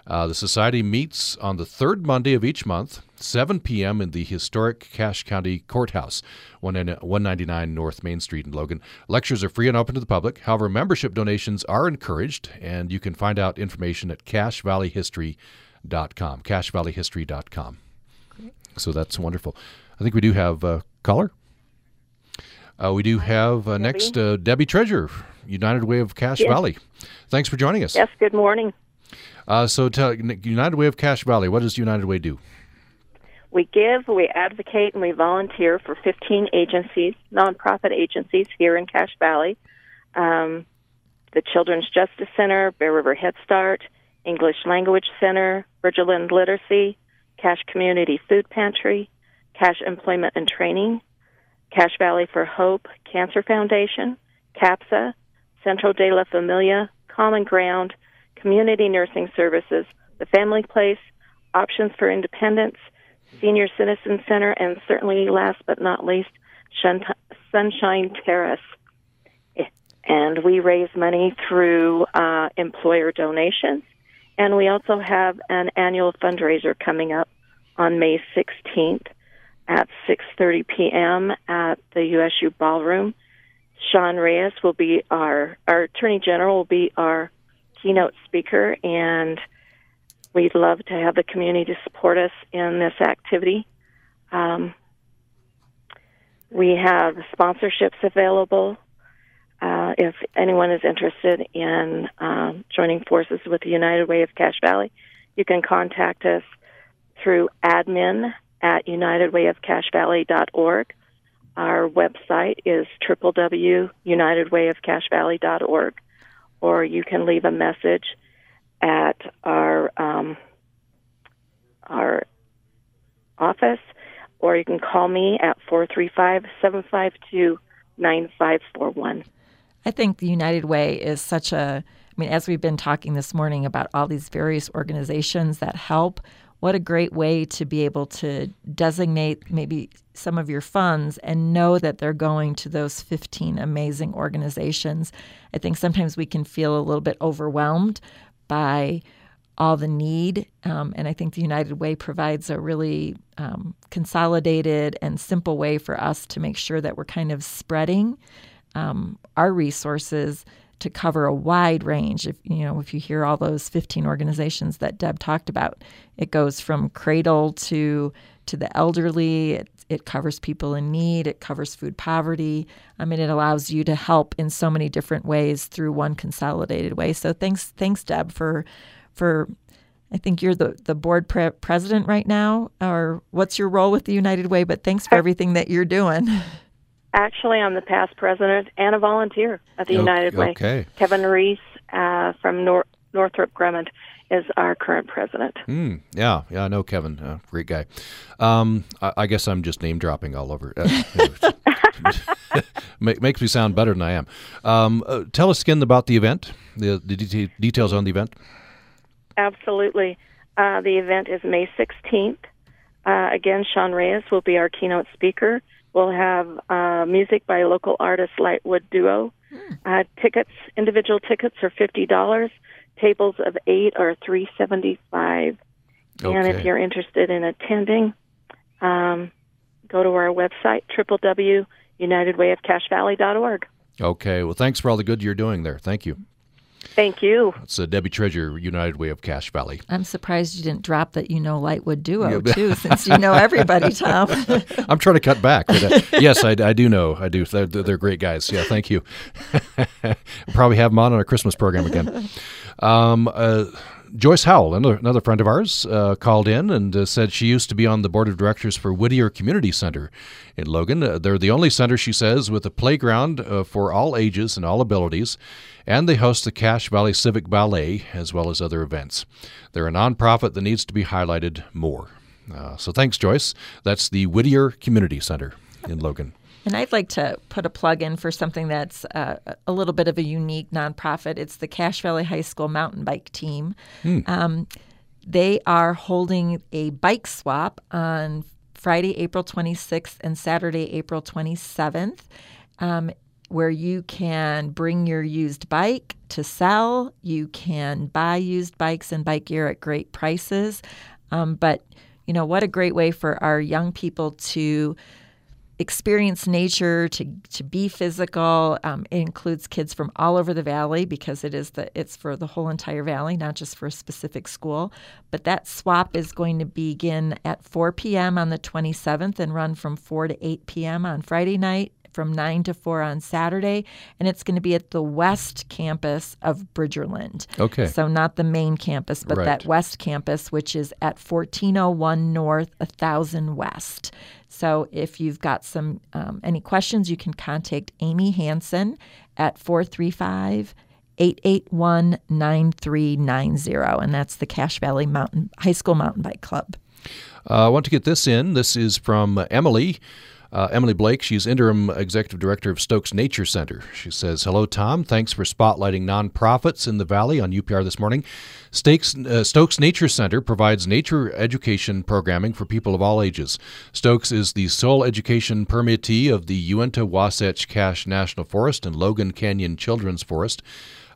Speaker 2: Uh, the society meets on the third Monday of each month, 7 p.m. in the historic Cache County Courthouse, 199 North Main Street in Logan. Lectures are free and open to the public. However, membership donations are encouraged, and you can find out information at cachevalleyhistory.com. Cachevalleyhistory.com. So that's wonderful. I think we do have a caller. Uh, we do have uh, next uh, Debbie Treasure, United Way of Cache
Speaker 12: Yes.
Speaker 2: Valley. Thanks for joining us.
Speaker 12: Yes, good morning.
Speaker 2: Uh, so, tell, United Way of Cache Valley, what does United Way do?
Speaker 13: we give, we advocate, and we volunteer for 15 agencies, nonprofit agencies here in Cache Valley. Um, the Children's Justice Center, Bear River Head Start, English Language Center, Bridgerland Literacy, Cache Community Food Pantry, Cache Employment and Training, Cache Valley for Hope Cancer Foundation, CAPSA, Centro de la Familia, Common Ground, Community Nursing Services, The Family Place, Options for Independence, Senior Citizen Center, and certainly last but not least, Sunshine Terrace. And we raise money through uh, employer donations. And we also have an annual fundraiser coming up on May 16th at 6:30 p.m. at the USU Ballroom. Sean Reyes will be our our Attorney General will be our keynote speaker, and we'd love to have the community to support us in this activity. Um, we have sponsorships available. Uh, if anyone is interested in um, joining forces with the United Way of Cache Valley, you can contact us through admin at unitedwayofcachevalley.org. Our website is www.unitedwayofcachevalley.org, or you can leave a message at our um, our office, or you can call me at 435 752 9541.
Speaker 3: I think the United Way is such a, I mean, as we've been talking this morning about all these various organizations that help, what a great way to be able to designate maybe some of your funds and know that they're going to those 15 amazing organizations. I think sometimes we can feel a little bit overwhelmed by all the need. Um, and I think the United Way provides a really um, consolidated and simple way for us to make sure that we're kind of spreading um, our resources to cover a wide range. If you know, if you hear all those 15 organizations that Deb talked about, it goes from cradle to to the elderly. It, it covers people in need. It covers food poverty. I mean, it allows you to help in so many different ways through one consolidated way. So thanks, thanks, Deb, for for I think you're the, the board pre- president right now, or what's your role with the United Way? But thanks for everything that you're doing.
Speaker 13: Actually, I'm the past president and a volunteer at the United Way.
Speaker 2: Okay.
Speaker 13: Kevin Reese uh, from Nor- Northrop Grumman is our current president.
Speaker 2: Mm, yeah, yeah, I know Kevin. Uh, great guy. Um, I, I, guess I'm just name dropping all over. Uh, makes me sound better than I am. Um, uh, tell us again about the event, the, the de- details on the event.
Speaker 13: Absolutely. Uh, the event is May 16th. Uh, again, Sean Reyes will be our keynote speaker. We'll have uh, music by local artist Lightwood Duo. Hmm. Uh, tickets, individual tickets are fifty dollars. Tables of eight are three seventy five. Okay. And if you're interested in attending, um, go to our website www.unitedwayofcachevalley.org.
Speaker 2: Okay. Well, thanks for all the good you're doing there. Thank you.
Speaker 13: Thank you.
Speaker 2: It's uh, Debbie Treasure, United Way of Cache Valley.
Speaker 3: I'm surprised you didn't drop that you know Lightwood Duo yeah. too, since you know everybody, Tom.
Speaker 2: I'm trying to cut back. But, uh, yes, I, I, do know. I do. They're, they're great guys. Yeah, thank you. Probably have them on our Christmas program again. Um, uh, Joyce Howell, another, another friend of ours, uh, called in and uh, said she used to be on the board of directors for Whittier Community Center in Logan. Uh, they're the only center, she says, with a playground uh, for all ages and all abilities, and they host the Cache Valley Civic Ballet as well as other events. They're a nonprofit that needs to be highlighted more. Uh, so thanks, Joyce. That's the Whittier Community Center in Logan.
Speaker 3: And I'd like to put a plug in for something that's uh, a little bit of a unique nonprofit. It's the Cache Valley High School mountain bike team. Mm. Um, they are holding a bike swap on Friday, April 26th and Saturday, April 27th, um, where you can bring your used bike to sell. You can buy used bikes and bike gear at great prices. Um, but, you know, what a great way for our young people to experience nature, to to be physical. Um, it includes kids from all over the valley because it is the it's for the whole entire valley, not just for a specific school. But that swap is going to begin at 4 p.m. on the 27th and run from 4 to 8 p.m. on Friday night from 9 to 4 on Saturday, and it's going to be at the west campus of Bridgerland.
Speaker 2: Okay.
Speaker 3: So not the main campus, but
Speaker 2: Right.
Speaker 3: that west campus, which is at 1401 North, 1000 West. So if you've got some um, any questions, you can contact Amy Hansen at 435 881 9390, and that's the Cache Valley Mountain High School Mountain Bike Club.
Speaker 2: Uh, I want to get this in. This is from Emily. Uh, Emily Blake, she's interim executive director of Stokes Nature Center. She says, Hello, Tom. Thanks for spotlighting nonprofits in the Valley on UPR this morning. Stakes, uh, Stokes Nature Center provides nature education programming for people of all ages. Stokes is the sole education permittee of the Uinta Wasatch Cache National Forest and Logan Canyon Children's Forest.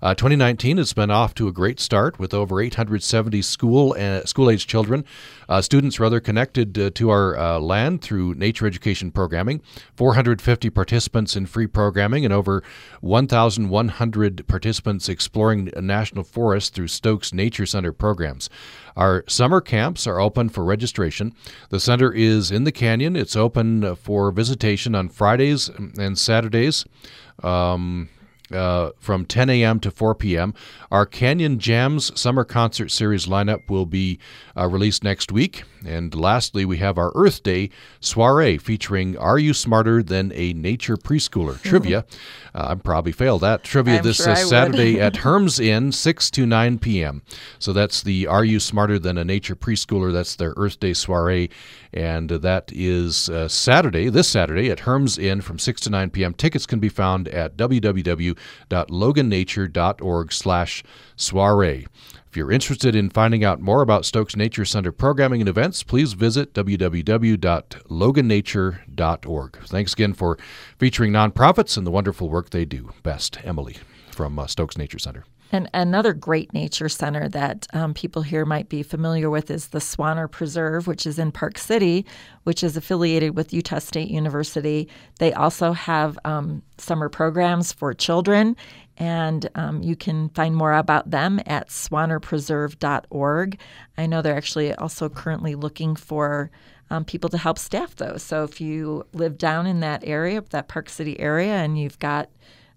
Speaker 2: Uh, 2019 has been off to a great start with over 870 school uh, school-age children, uh, students rather connected uh, to our uh, land through nature education programming. 450 participants in free programming and over 1,100 participants exploring national forest through Stokes Nature Center programs. Our summer camps are open for registration. The center is in the canyon. It's open for visitation on Fridays and Saturdays. Um, uh, from 10 a.m. to 4 p.m. Our Canyon Jams Summer Concert Series lineup will be uh, released next week. And lastly, we have our Earth Day soiree featuring Are You Smarter Than a Nature Preschooler? Trivia. Uh, I probably failed that. Trivia
Speaker 3: I'm
Speaker 2: this
Speaker 3: sure
Speaker 2: uh, Saturday at Herm's Inn, 6 to 9 p.m. So that's the Are You Smarter Than a Nature Preschooler? That's their Earth Day soiree. And that is uh, Saturday, this Saturday at Herm's Inn from 6 to 9 p.m. Tickets can be found at www.logannature.org slash soiree. If you're interested in finding out more about Stokes Nature Center programming and events, please visit www.logannature.org. Thanks again for featuring nonprofits and the wonderful work they do. Best, Emily from uh, Stokes Nature Center.
Speaker 3: And another great nature center that um, people here might be familiar with is the Swaner Preserve, which is in Park City, which is affiliated with Utah State University. They also have um, summer programs for children, and um, you can find more about them at swanerpreserve.org. I know they're actually also currently looking for um, people to help staff those. So if you live down in that area, that Park City area, and you've got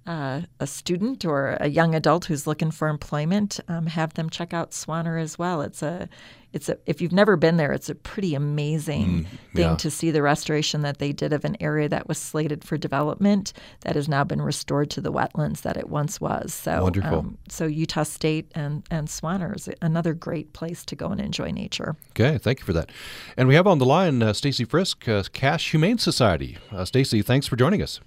Speaker 3: uh, a student or a young adult who's looking for employment, um, have them check out Swaner as well. It's a, it's a. If you've never been there, it's a pretty amazing thing
Speaker 2: yeah.
Speaker 3: to see the restoration that they did of an area that was slated for development that has now been restored to the wetlands that it once was. So
Speaker 2: Wonderful.
Speaker 3: so Utah State and and Swaner is another great place to go and enjoy nature.
Speaker 2: Okay, thank you for that. And we have on the line uh, Stacy Frisk, uh, Cache Humane Society. Uh, Stacy, thanks for joining us.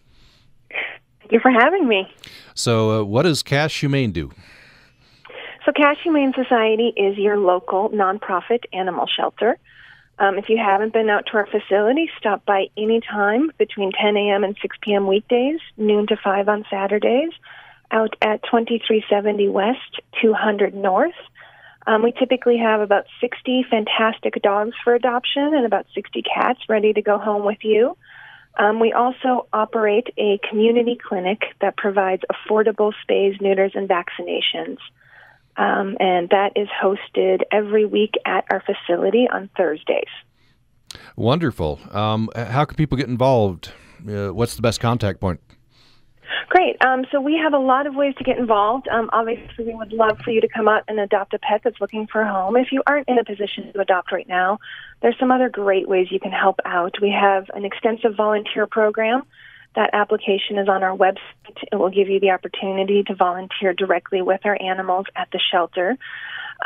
Speaker 12: Thank you for having me.
Speaker 2: So, uh, what does Cache Humane do?
Speaker 12: So, Cache Humane Society is your local nonprofit animal shelter. Um, if you haven't been out to our facility, stop by any time between 10 a.m. and 6 p.m. weekdays, noon to 5 on Saturdays, out at 2370 West, 200 North. Um, we typically have about 60 fantastic dogs for adoption and about 60 cats ready to go home with you. Um, we also operate a community clinic that provides affordable spays, neuters, and vaccinations. Um, and that is hosted every week at our facility on Thursdays.
Speaker 2: Wonderful. Um, how can people get involved? Uh, what's the best contact point?
Speaker 12: Great. Um, so we have a lot of ways to get involved. Um, obviously, we would love for you to come out and adopt a pet that's looking for a home. If you aren't in a position to adopt right now, there's some other great ways you can help out. We have an extensive volunteer program. That application is on our website. It will give you the opportunity to volunteer directly with our animals at the shelter.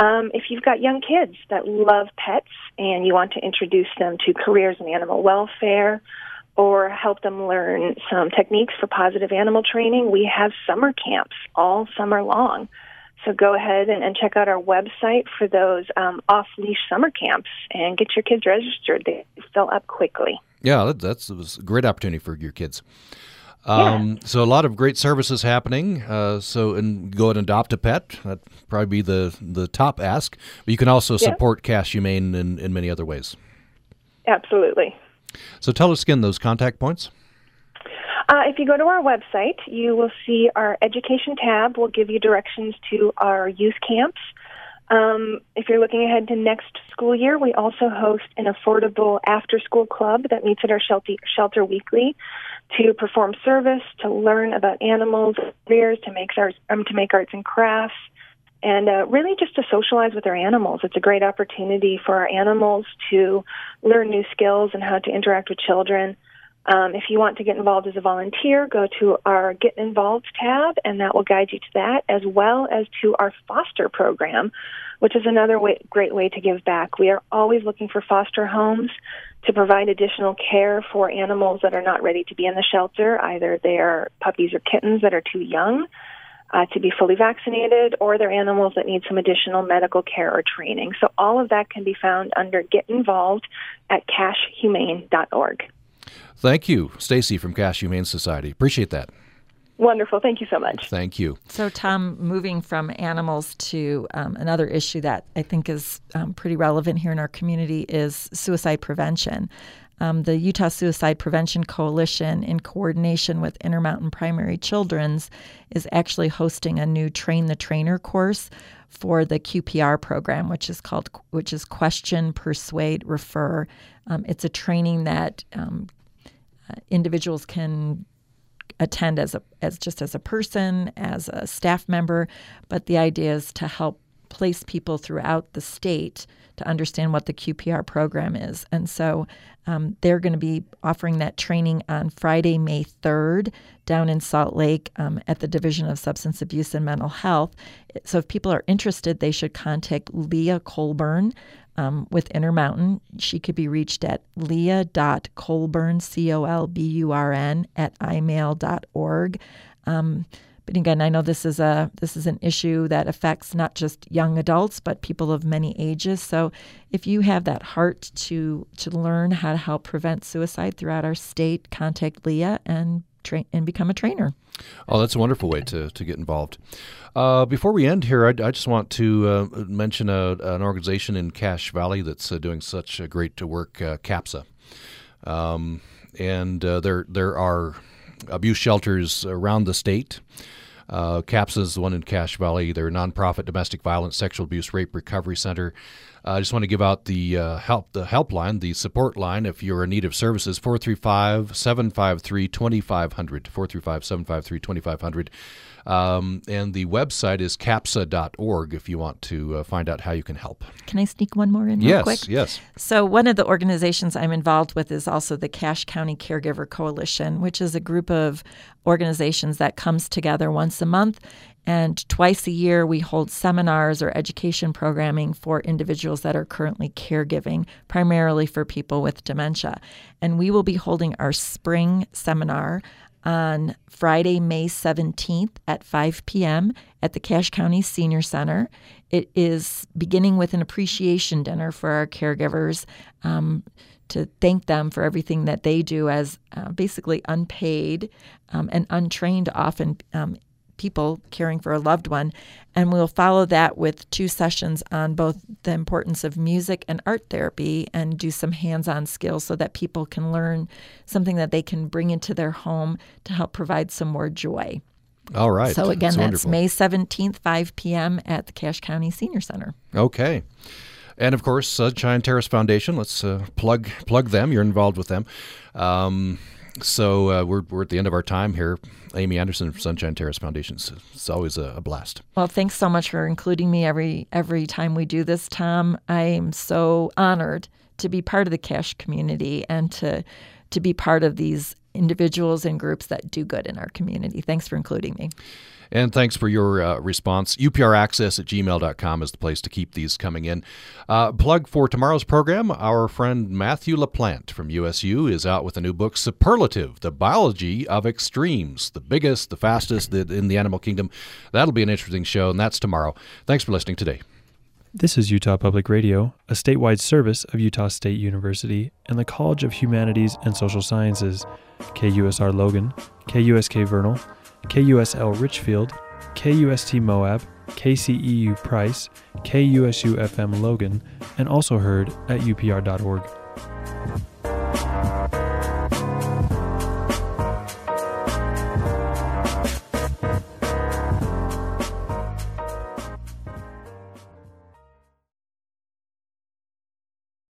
Speaker 12: Um, if you've got young kids that love pets and you want to introduce them to careers in animal welfare, or help them learn some techniques for positive animal training, we have summer camps all summer long. So go ahead and, and check out our website for those um, off leash summer camps and get your kids registered. They fill up quickly.
Speaker 2: Yeah, that, that's it was a great opportunity for your kids. Um, So a lot of great services happening. Uh, so and go and adopt a pet. That'd probably be the the top ask. But you can also
Speaker 12: Yeah.
Speaker 2: support Cache Humane in, in many other ways.
Speaker 12: Absolutely.
Speaker 2: So tell us again those contact points.
Speaker 12: Uh, if you go to our website, you will see our education tab will give you directions to our youth camps. Um, if you're looking ahead to next school year, we also host an affordable after school club that meets at our shelter, shelter weekly to perform service, to learn about animals, careers, to make arts, um, to make arts and crafts, and uh, really just to socialize with our animals. It's a great opportunity for our animals to learn new skills and how to interact with children. Um, if you want to get involved as a volunteer, go to our Get Involved tab, and that will guide you to that, as well as to our foster program, which is another way, great way to give back. We are always looking for foster homes to provide additional care for animals that are not ready to be in the shelter. Either they are puppies or kittens that are too young uh, to be fully vaccinated, or they're animals that need some additional medical care or training. So all of that can be found under Get Involved at cachehumane.org.
Speaker 2: Thank you, Stacy from Cache Humane Society. Appreciate that.
Speaker 12: Wonderful. Thank you so much.
Speaker 2: Thank you.
Speaker 3: So, Tom, moving from animals to um, another issue that I think is um, pretty relevant here in our community is suicide prevention. Um, the Utah Suicide Prevention Coalition, in coordination with Intermountain Primary Children's, is actually hosting a new Train the Trainer course for the QPR program, which is called which is Question, Persuade, Refer. Um, it's a training that um, individuals can attend as a as just as a person, as a staff member, but the idea is to help place people throughout the state to understand what the QPR program is. And so um, they're going to be offering that training on Friday, May 3rd, down in Salt Lake um, at the Division of Substance Abuse and Mental Health. So if people are interested, they should contact Leah Colburn um, with Intermountain. She could be reached at leah.colburn, C O L B U R N, at imail.org. Um, but again, I know this is a this is an issue that affects not just young adults, but people of many ages. So, if you have that heart to to learn how to help prevent suicide throughout our state, contact Leah and train and become a trainer.
Speaker 2: Oh, that's a wonderful way to, to get involved. Uh, before we end here, I, I just want to uh, mention a, an organization in Cache Valley that's uh, doing such a great work, uh, CAPSA. Um, and uh, there there are abuse shelters around the state. Uh, CAPSA is the one in Cache Valley. They're a nonprofit domestic violence, sexual abuse, rape recovery center. I just want to give out the uh, help the helpline, the support line if you're in need of services 435 753 2500. 435 753 2500. Um, and the website is capsa.org if you want to uh, find out how you can help.
Speaker 3: Can I sneak one more in
Speaker 2: yes,
Speaker 3: real quick?
Speaker 2: Yes.
Speaker 3: So, one of the organizations I'm involved with is also the Cache County Caregiver Coalition, which is a group of organizations that comes together once a month. And twice a year, we hold seminars or education programming for individuals that are currently caregiving, primarily for people with dementia. And we will be holding our spring seminar on Friday, May 17th at 5 p.m. at the Cache County Senior Center. It is beginning with an appreciation dinner for our caregivers um, to thank them for everything that they do as uh, basically unpaid um, and untrained, often um, people caring for a loved one. And we'll follow that with two sessions on both the importance of music and art therapy and do some hands on skills so that people can learn something that they can bring into their home to help provide some more joy.
Speaker 2: All right.
Speaker 3: So, again,
Speaker 2: that's,
Speaker 3: that's May 17th, 5 p.m. at the Cache County Senior Center.
Speaker 2: Okay. And of course, Sunshine Terrace Foundation. Let's uh, plug plug them. You're involved with them. Um, so uh, we're, we're at the end of our time here. Amy Anderson from Sunshine Terrace Foundation. It's always a, a, blast.
Speaker 3: Well, thanks so much for including me every every time we do this, Tom. I am so honored to be part of the Cache community and to to be part of these individuals and groups that do good in our community. Thanks for including me.
Speaker 2: And thanks for your uh, response. UPRaccess at gmail.com is the place to keep these coming in. Uh, plug for tomorrow's program our friend Matthew LaPlante from USU is out with a new book, Superlative The Biology of Extremes, the biggest, the fastest in the animal kingdom. That'll be an interesting show, and that's tomorrow. Thanks for listening today.
Speaker 14: This is Utah Public Radio, a statewide service of Utah State University and the College of Humanities and Social Sciences, KUSR Logan, KUSK Vernal, KUSL Richfield, KUST Moab, KCEU Price, KUSU FM Logan, and also heard at upr.org.